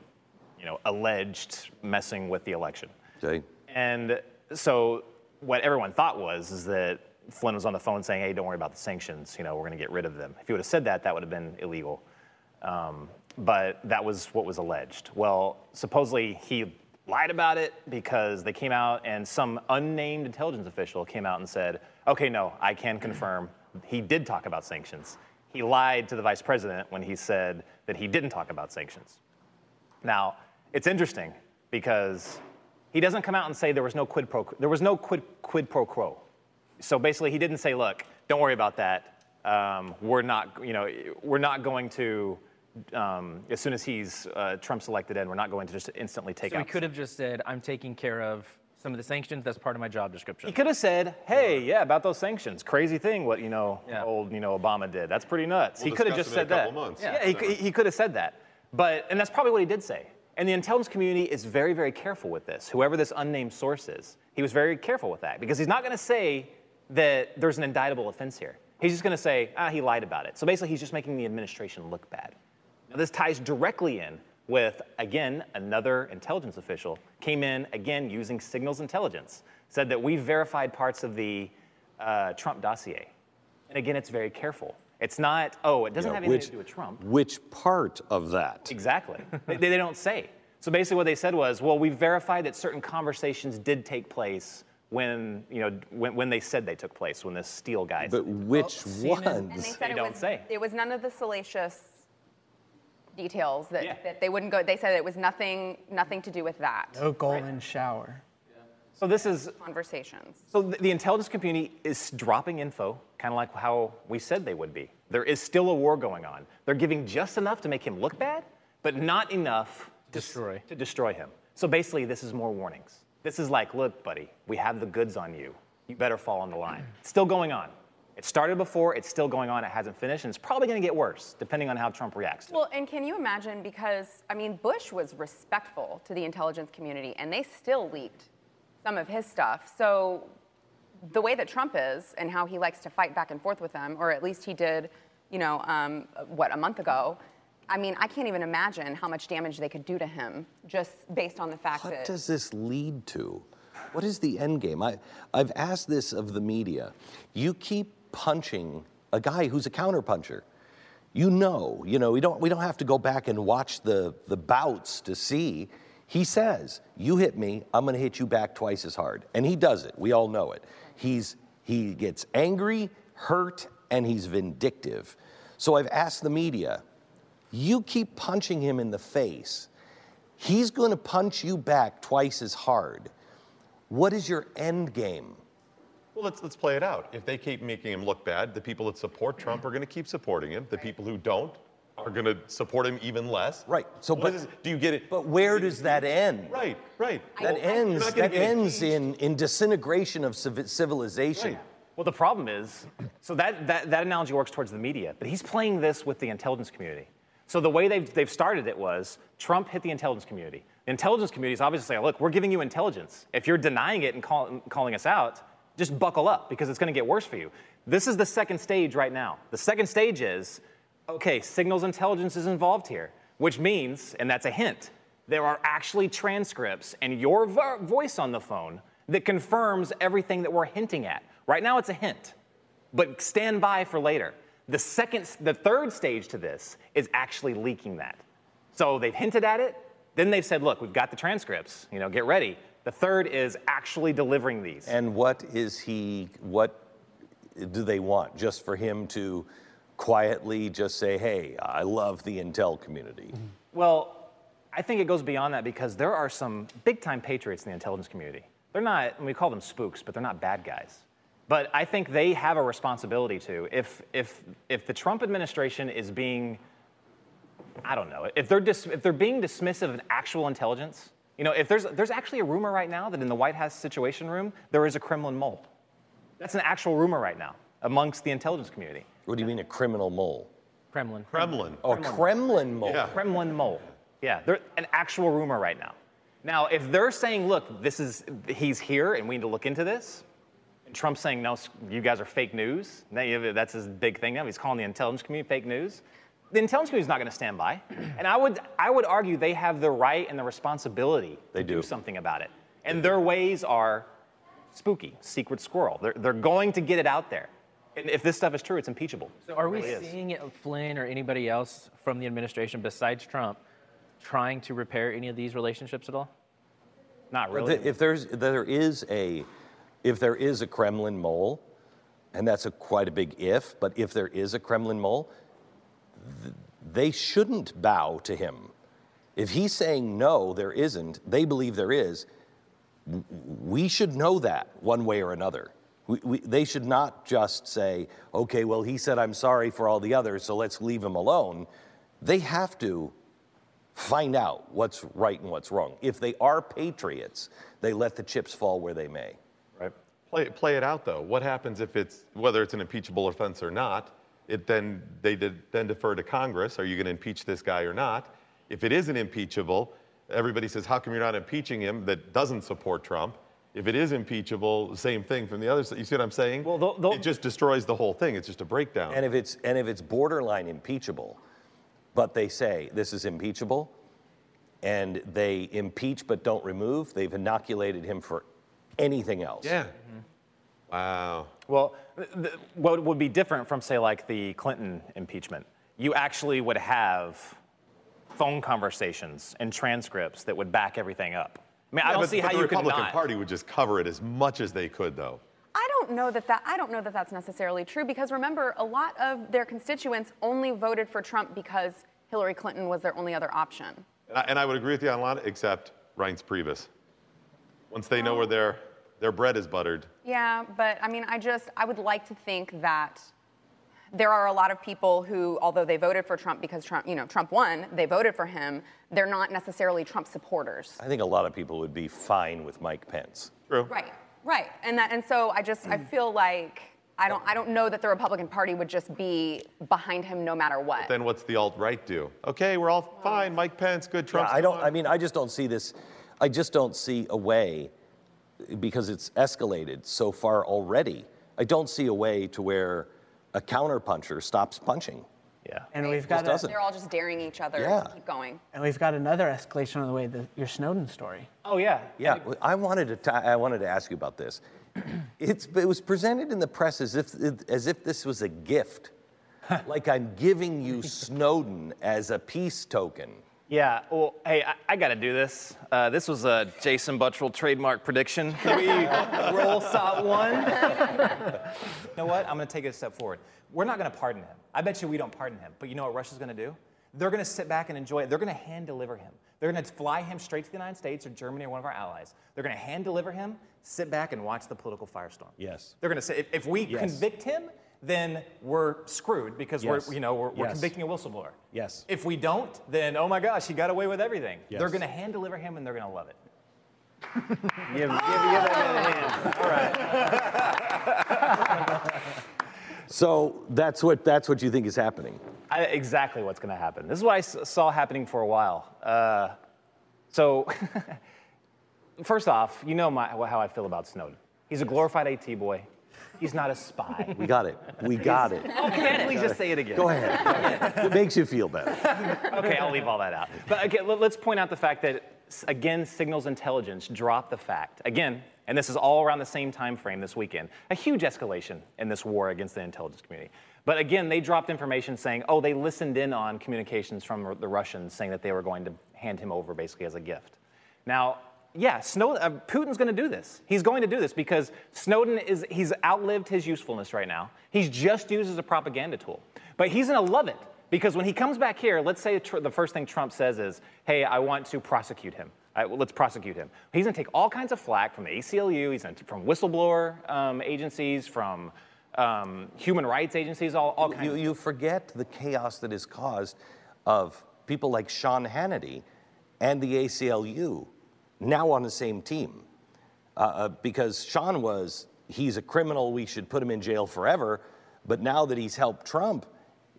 you know, alleged messing with the election.
Okay.
And so what everyone thought was is that Flynn was on the phone saying, "Hey, don't worry about the sanctions. You know, we're going to get rid of them." If he would have said that, that would have been illegal. Um, but that was what was alleged. Well, supposedly he lied about it because they came out and some unnamed intelligence official came out and said, "Okay, no, I can confirm he did talk about sanctions." He lied to the vice president when he said that he didn't talk about sanctions. Now, it's interesting because he doesn't come out and say there was no quid pro there was no quid quid pro quo. So basically, he didn't say, "Look, don't worry about that. Um, we're not, you know, we're not going to." Um, as soon as he's uh, Trump's elected in, we're not going to just instantly take
so
out.
he could have just said, "I'm taking care of some of the sanctions. That's part of my job description."
He could have said, "Hey, yeah, about those sanctions. Crazy thing, what you know, old you know Obama did. That's pretty nuts."
We'll
he could have just
it in a
said
couple
that.
months.
Yeah, he, could- he could have said that. But and that's probably what he did say. And the intelligence community is very, very careful with this. Whoever this unnamed source is, he was very careful with that because he's not going to say that there's an indictable offense here. He's just going to say, ah, he lied about it. So basically, he's just making the administration look bad. Now, this ties directly in with, again, another intelligence official came in, again, using signals intelligence, said that we verified parts of the uh, Trump dossier. And again, it's very careful. It's not, oh, it doesn't
Yeah,
have anything
which-
to do with Trump.
Which part of that?
Exactly. *laughs* they, they don't say. So basically, what they said was, well, we verified that certain conversations did take place when, you know, when, when they said they took place, when this Steele guy.
But which oh, ones?
And they said
They
it
don't
was,
say.
It was none of the salacious details that, that they wouldn't go. They said it was nothing, nothing to do with that.
No golden shower.
So this is
conversations.
So the, the intelligence community is dropping info, kind of like how we said they would be. There is still a war going on. They're giving just enough to make him look bad, but not enough to destroy, to destroy him. So basically, this is more warnings. This is like, look, buddy, we have the goods on you. You better fall on the line. It's still going on. It started before, it's still going on, it hasn't finished, and it's probably going to get worse, depending on how Trump reacts.
Well, and can you imagine? Because I mean, Bush was respectful to the intelligence community, and they still leaked some of his stuff. So the way that Trump is, and how he likes to fight back and forth with them, or at least he did, you know, um, what a month ago. I mean, I can't even imagine how much damage they could do to him just based on the fact
What
that.
does this lead to? What is the end game? I, I've asked this of the media. You keep punching a guy who's a counterpuncher. You know, you know, we don't, we don't have to go back and watch the, the bouts to see. He says, You hit me, I'm going to hit you back twice as hard. And he does it. We all know it. He's, he gets angry, hurt, and he's vindictive. So I've asked the media, you keep punching him in the face, he's going to punch you back twice as hard. What is your end game?
Well, let's let's play it out. If they keep making him look bad, the people that support Trump are going to keep supporting him. The people who don't are going to support him even less.
Right. So,
What
but
is- do you get it?
But where does that end?
Right, right.
That
Well,
ends. That
get
ends in, in disintegration of civi- civilization.
Well, the problem is, so that, that, that analogy works towards the media, but he's playing this with the intelligence community. So the way they've, they've started it was Trump hit the intelligence community. The intelligence community is obviously saying, look, we're giving you intelligence. If you're denying it and call, calling us out, just buckle up because it's going to get worse for you. This is the second stage right now. The second stage is, okay, signals intelligence is involved here, which means, and that's a hint, there are actually transcripts and your vo- voice on the phone that confirms everything that we're hinting at. Right now, it's a hint, but stand by for later. The second, the third stage to this is actually leaking that. So they've hinted at it, then they've said, look, we've got the transcripts, you know, get ready. The third is actually delivering these.
And what is he, what do they want? Just for him to quietly just say, hey, I love the intel community?
Well, I think it goes beyond that because there are some big time patriots in the intelligence community. They're not, we call them spooks, but they're not bad guys. But I think they have a responsibility to. If, if, if the Trump administration is being, I don't know, if they're, dis, if they're being dismissive of actual intelligence, you know, if there's, there's actually a rumor right now that in the White House Situation Room, there is a Kremlin mole. That's an actual rumor right now amongst the intelligence community.
What do you mean a criminal mole?
Kremlin.
Kremlin.
Oh, a Kremlin mole.
Yeah.
Kremlin mole. Yeah, they're an actual rumor right now. Now, if they're saying, look, this is he's here and we need to look into this, and Trump's saying, no, you guys are fake news. That's his big thing now. He's calling the intelligence community fake news. The intelligence community is not going to stand by, *clears throat* and I would I would argue they have the right and the responsibility
They
to do
do.
something about it. And their ways are spooky, secret squirrel. They're, they're going to get it out there. And if this stuff is true, it's impeachable.
So are
It
we
really
seeing it, Flynn or anybody else from the administration besides Trump trying to repair any of these relationships at all?
Not
really. th- If there's there is a if there is a Kremlin mole, and that's a quite a big if, but if there is a Kremlin mole, th- they shouldn't bow to him. If he's saying no, there isn't. They believe there is. We should know that one way or another. We, we, they should not just say, okay, well, he said I'm sorry for all the others, so let's leave him alone. They have to find out what's right and what's wrong. If they are patriots, they let the chips fall where they may.
Right. Play, play it out though. What happens if it's whether it's an impeachable offense or not? It then they did, then defer to Congress. Are you going to impeach this guy or not? If it isn't impeachable, everybody says, "How come you're not impeaching him?" That doesn't support Trump. If it is impeachable, same thing from the other side. You see what I'm saying? Well, it just destroys the whole thing. It's just a breakdown.
And if it's and if it's borderline impeachable, but they say this is impeachable, and they impeach but don't remove, they've inoculated him for anything else.
Yeah. Mm-hmm. Wow.
Well, th- th- what would be different from, say, like the Clinton impeachment? You actually would have phone conversations and transcripts that would back everything up. I mean, I don't
but-
see
but
how
the
you could
Republican
not.
Party would just cover it as much as they could, though.
I don't know that that I don't know that that's necessarily true because remember a lot of their constituents only voted for Trump because Hillary Clinton was their only other option.
And I, and I would agree with you on a lot, except Reince Priebus. Once they know where their their bread is buttered,
Yeah, but I mean I just I would like to think that there are a lot of people who although they voted for Trump because Trump, you know, Trump won, they voted for him, they're not necessarily Trump supporters.
I think a lot of people would be fine with Mike Pence.
True.
Right. Right. And that and so I just I feel like I don't I don't know that the Republican Party would just be behind him no matter what.
then what's the alt right do? Okay, we're all fine. Mike Pence, good. Trump.
Yeah, I don't. I mean, I just don't see this. I just don't see a way because it's escalated so far already. I don't see a way to where a counterpuncher stops punching.
Yeah.
And we've got a.
They're all just daring each other
Yeah.
to keep going.
and we've got another escalation on the way. The, your Snowden story.
Oh yeah.
Yeah, I wanted to. ta- I wanted to ask you about this. *clears throat* It's, it was presented in the press as if as if this was a gift, *laughs* like I'm giving you Snowden as a peace token.
Yeah, well, hey, I, I got to do this. Uh, this was a Jason Buttrill trademark prediction. Can we *laughs* roll SOT one? you know what? I'm going to take it a step forward. We're not going to pardon him. I bet you we don't pardon him. But you know what Russia's going to do? They're going to sit back and enjoy it. They're going to hand deliver him. They're going to fly him straight to the United States or Germany or one of our allies. They're going to hand deliver him, sit back and watch the political firestorm.
Yes.
They're going to say, if, if we
Yes.
convict him, then we're screwed because
Yes.
we're, you know, we're, we're convicting a whistleblower.
Yes.
If we don't, then oh my gosh, he got away with everything.
Yes.
They're going to hand deliver him and they're going to love it. *laughs* give, give, give that man a hand. All right. *laughs*
So that's what that's what you think is happening.
I, exactly what's going to happen. This is what I s- saw happening for a while. Uh, so, *laughs* first off, you know my, how I feel about Snowden. He's a glorified AT boy. He's not a spy.
We got it. We got it. *laughs*
Okay, please just say it again.
Go ahead. it makes you feel better.
okay, I'll leave all that out. But let- let's point out the fact that again, signals intelligence dropped the fact again, and this is all around the same time frame this weekend. A huge escalation in this war against the intelligence community. But again, they dropped information saying, oh, they listened in on communications from the Russians saying that they were going to hand him over basically as a gift. Now, yeah, Snowden, uh, Putin's going to do this. He's going to do this because Snowden is he's outlived his usefulness right now. He's just used as a propaganda tool. But he's going to love it because when he comes back here, let's say tr- the first thing Trump says is, "Hey, I want to prosecute him. Right, well, let's prosecute him." He's going to take all kinds of flack from the ACLU. He's to from whistleblower um, agencies, from um, human rights agencies, all, all kinds.
You, you forget the chaos that is caused of people like Sean Hannity and the ACLU now on the same team. Uh, uh, because Sean was, he's a criminal, we should put him in jail forever. But now that he's helped Trump,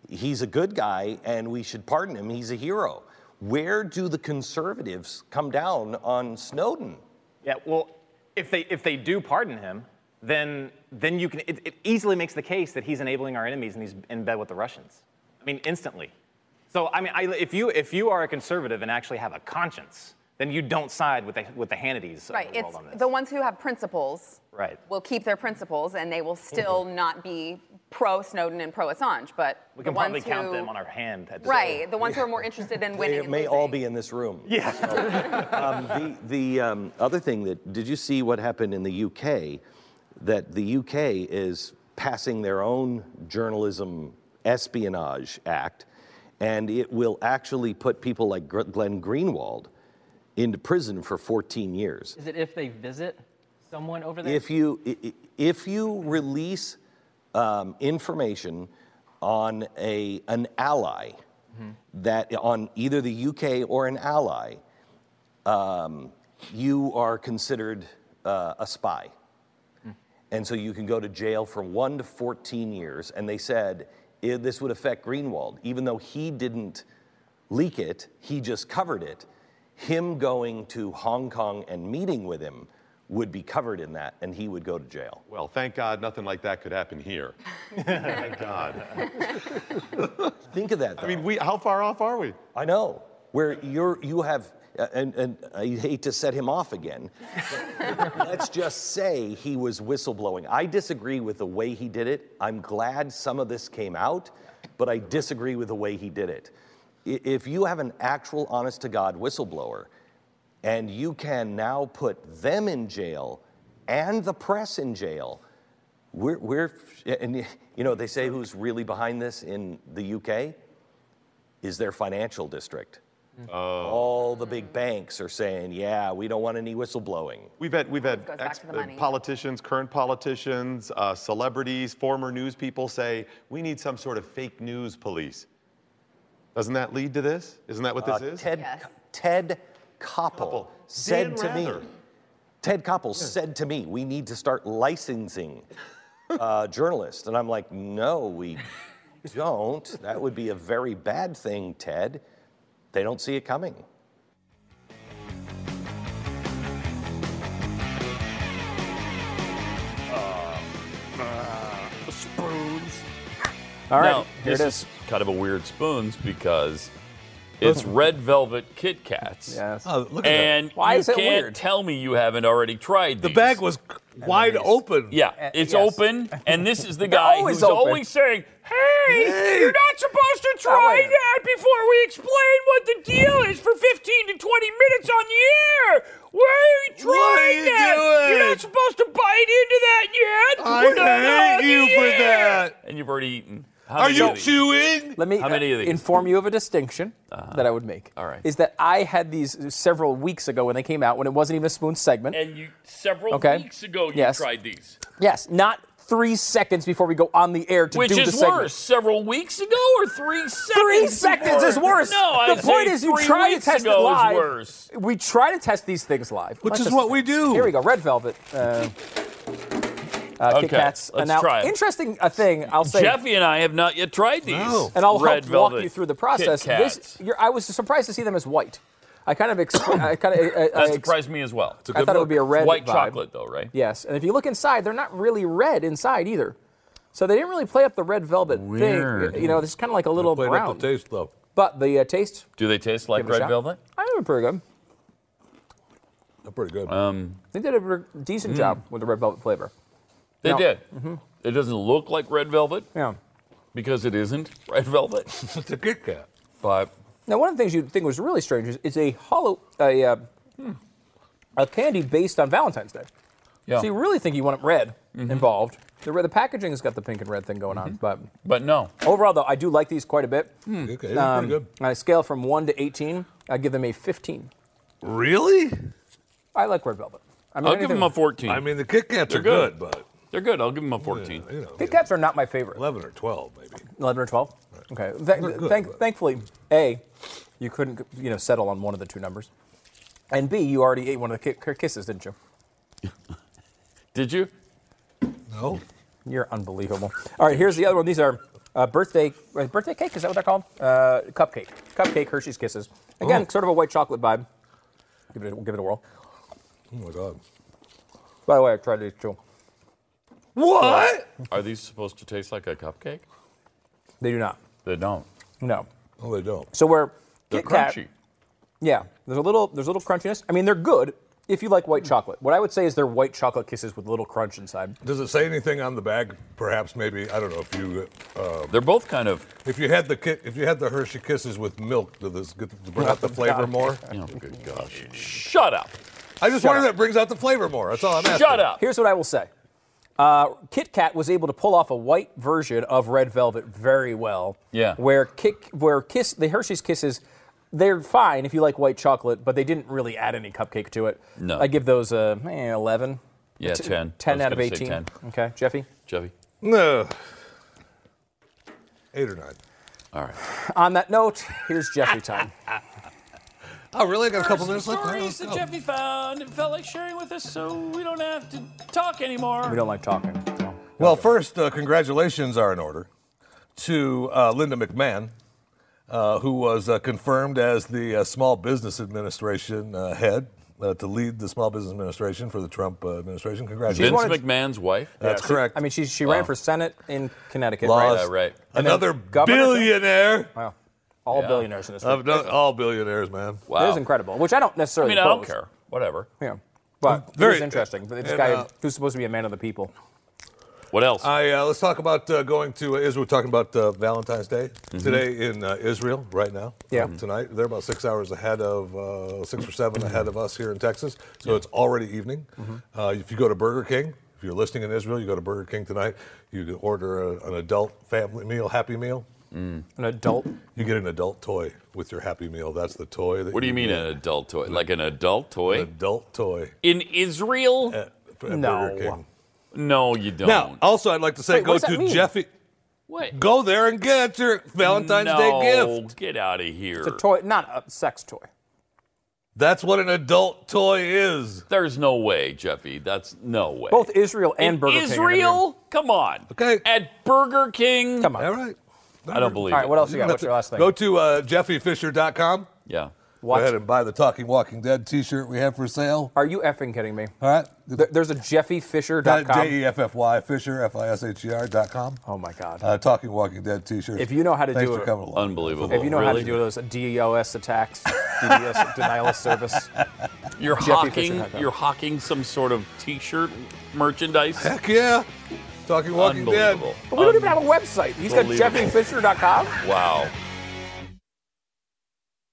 he's a good guy and we should pardon him. He's a hero. Where do the conservatives come down on Snowden?
Yeah, well, if they if they do pardon him, then then you can it, it easily makes the case that he's enabling our enemies and he's in bed with the Russians. I mean, instantly. So I mean, I, if you if you are a conservative and actually have a conscience, then you don't side with the with the Hannitys. of
Right.
the
It's
on this.
the ones who have principles
Right.
will keep their principles, and they will still not be pro Snowden and pro Assange. But
We can probably
ones
count
who,
them on our hand. At this
Right. The ones who are more interested in *laughs* winning.
They may
losing.
all be in this room.
Yeah.
um, the the um, other thing that did you see what happened in the UK? That the UK is passing their own journalism espionage act, and it will actually put people like Glenn Greenwald into prison for 14 years.
Is it if they visit someone over there?
If you if you release um, information on a an ally that on either the UK or an ally, um, you are considered uh, a spy. And so you can go to jail for one to 14 years. And they said this would affect Greenwald, even though he didn't leak it, he just covered it. Him going to Hong Kong and meeting with him would be covered in that, and he would go to jail.
Well, thank God nothing like that could happen here. *laughs* thank God. *laughs*
Think of that.
I mean, we how far off are we?
I know. Where you're, you have, uh, and, and I hate to set him off again. but *laughs* Let's just say he was whistleblowing. I disagree with the way he did it. I'm glad some of this came out, but I disagree with the way he did it. I- If you have an actual, honest to God whistleblower, and you can now put them in jail and the press in jail, we're, we're and you know, they say who's really behind this in the UK is their financial district. Oh. All the big banks are saying, yeah, we don't want any whistleblowing.
We've had we've had ex-
to the money.
politicians, current politicians, uh, celebrities, former news people say we need some sort of fake news police. Doesn't that lead to this? Isn't that what this
Uh,
is?
Ted, Ted Koppel, said
Dan
to
Rather.
me, Ted Koppel said to me, we need to start licensing uh, *laughs* journalists. And I'm like, no, we don't. That would be a very bad thing, Ted. They don't see it coming.
All right,
Now,
here it
this is kind of a weird spoons because *laughs* it's red velvet Kit Kats.
Yes.
Oh, look at that.
and
Why
you
is it
can't
weird?
tell me you haven't already tried
The bag was wide open.
Yeah, uh, it's
yes.
open, *laughs* and this is the guy
always
who's
open.
always saying, "Hey,
Hey.
you're not supposed to oh, try
wait.
that before we explain what the deal is for 15 to 20 minutes on the air. Why are you trying
What are you
that?
doing?
You're not supposed to bite into that yet.
I
We're not
hate
on
you for
air."
that.
And you've already eaten. How
Are you chewing?
Let me
How many
uh,
of these? Uh-huh.
inform you of a distinction that I would make.
All right.
Is that I had these several weeks ago when they came out, when it wasn't even a spoon segment.
And you several
Okay.
weeks ago you
Yes.
tried these.
yes, not three seconds before we go on the air to
Which
do
is
the segment.
Which is worse, several weeks ago or three seconds?
Three seconds
before?
is worse.
No, I
the point is you try to test it live.
Is worse.
We try to test these things live,
Which
Let's
is
just-
what we do.
Here we go, red velvet. Uh, uh, Kit
Okay,
Kats.
let's
now,
try 'em.
Interesting uh, thing. I'll say.
Jeffy and I have not yet tried these.
No.
and I'll
Red
help walk you through the process.
Kit
This, you're, I was surprised to see them as white. I kind of, ex- *coughs* I kind of, I,
That surprised me as well.
I thought it would be a red
White
vibe.
chocolate, though, right?
Yes, and if you look inside, they're not really red inside either. So they didn't really play up the red velvet
Weird.
thing. You know, this is kind of like a little
Played
brown.
up the taste though.
But the uh, taste,
Do they taste like
Give it a
red velvet?
I think they're pretty good.
They're pretty good.
Um,
They did a re- decent job with the red velvet flavor.
They
No.
did. Mm-hmm. It doesn't look like red velvet
Yeah.
because it isn't *laughs* red velvet. *laughs*
it's a Kit Kat.
but
Now, one of the things you'd think was really strange is it's a hollow, a, uh, hmm. a candy based on Valentine's Day.
yeah.
So you really think you want it red mm-hmm. involved. The, the packaging has got the pink and red thing going on, mm-hmm. but
but no.
overall, though, I do like these quite a bit. Hmm.
Okay, they're
Um,
pretty good.
On a scale from one to 18, I give them a 15.
Really?
I like red velvet. I mean,
I'll give them a 14.
I mean, the Kit Kats
They're
are
good.
good, but
They're good. I'll give them a 14.
you know,
Kit Kats are not my favorite.
11 or 12 maybe.
11 or 12? Okay. Th-
good,
thank-
but-
thankfully, A, you couldn't you know settle on one of the two numbers. And B, you already ate one of the ki- kisses, didn't you? *laughs*
Did you?
No.
You're unbelievable. All right, here's the other one. These are uh, birthday uh, birthday cake. Is that what they're called? Uh, cupcake. Cupcake Hershey's Kisses. Again,
Oh.
sort of a white chocolate vibe. Give it a, give it a whirl.
Oh my God.
By the way, I tried these too.
What?
Are these supposed to taste like a cupcake?
They do not.
They don't.
No.
Oh, they don't.
So where
They're
Kit Kat,
crunchy.
Yeah, there's a little there's a little crunchiness. I mean, they're good if you like white chocolate. What I would say is they're white chocolate kisses with a little crunch inside.
Does it say anything on the bag? Perhaps, maybe I don't know if you. Uh,
They're both kind of.
If you had the ki- if you had the Hershey Kisses with milk, does this get to bring out the flavor more?
Oh, good gosh. Shut up.
I just
Shut
wonder
up.
if that brings out the flavor more. That's all I'm asking. Shut up.
Here's what I will say. Uh, Kit Kat was able to pull off a white version of Red Velvet very well.
Yeah.
Where Kit, where Kiss, the Hershey's Kisses, they're fine if you like white chocolate, but they didn't really add any cupcake to it.
No.
I give those a eh, 11.
Yeah,
T-
10.
10
I was
out of
gonna say
18.
10.
Okay, Jeffy?
Jeffy.
No. Eight or nine.
All right.
On that note, here's Jeffy time. *laughs*
Oh, really? I got a couple minutes left. All right,
Stories
let's
that
go.
Jeffy found and felt like sharing with us, so we don't have to talk anymore.
We don't like talking.
Well, first, uh, congratulations are in order to uh, Linda McMahon, uh, who was uh, confirmed as the uh, Small Business Administration uh, head uh, to lead the Small Business Administration for the Trump uh, administration. Congratulations.
Vince McMahon's wife.
That's
she-
correct.
I mean, she she
Wow.
ran for Senate in Connecticut,
Lost.
right?
right.
And then
Another
governor-
billionaire.
Wow. All
Yeah.
billionaires in this.
I've done, all billionaires, man.
Wow.
It is incredible, which I don't
I
necessarily
mean, I don't care. Whatever.
Yeah. But
Very-
it's interesting. This
and,
guy
uh,
who's supposed to be a man of the people.
What else?
I uh, let's talk about uh, going to Israel. We're talking about uh, Valentine's Day today in uh, Israel right now.
Yeah.
Um, tonight they're about six hours ahead of uh, six or seven ahead of us here in Texas. So it's already evening. Uh, if you go to Burger King, if you're listening in Israel, you go to Burger King tonight. You can order a, an adult family meal, Happy Meal. Mm.
An adult.
You get an adult toy with your Happy Meal. That's the toy. That
What do you mean
get.
an adult toy? Like an adult toy?
An adult toy
In Israel?
at, at
No.
Burger King.
No, you don't.
Now, also, I'd like to say,
Wait,
go to? Jeffy.
what?
Go there and get your Valentine's
no,
Day gift.
Get out of here.
It's a toy, not a sex toy.
That's what an adult toy is.
There's no way, Jeffy. That's no way.
Both Israel and
In
Burger King. are gonna be-
Israel? Come on.
Okay.
At Burger King?
Come on.
All right.
I don't believe
All right,
it.
what else you got? What's your last thing?
Go to uh, jeffyfisher.com.
Yeah.
Go ahead and buy the Talking Walking Dead t-shirt we have for sale.
Are you effing kidding me?
All right.
There- There's a JeffyFisher.com.
J-E-F-F-Y, Fisher, F-I-S-H-E-R dot com.
Oh my God.
Uh, Talking Walking Dead t-shirt.
If you know how to
Thanks
do
for
it-
coming along.
Unbelievable.
if you know how
Really?
to do those DDoS attacks, DDoS *laughs* denial of service,
You're
JeffyFisher.com.
hawking, you're hawking some sort of T-shirt merchandise.
Heck yeah. Talking Walking Dead.
But we don't even have a website. He's got. JeffyFisher.com.
Wow.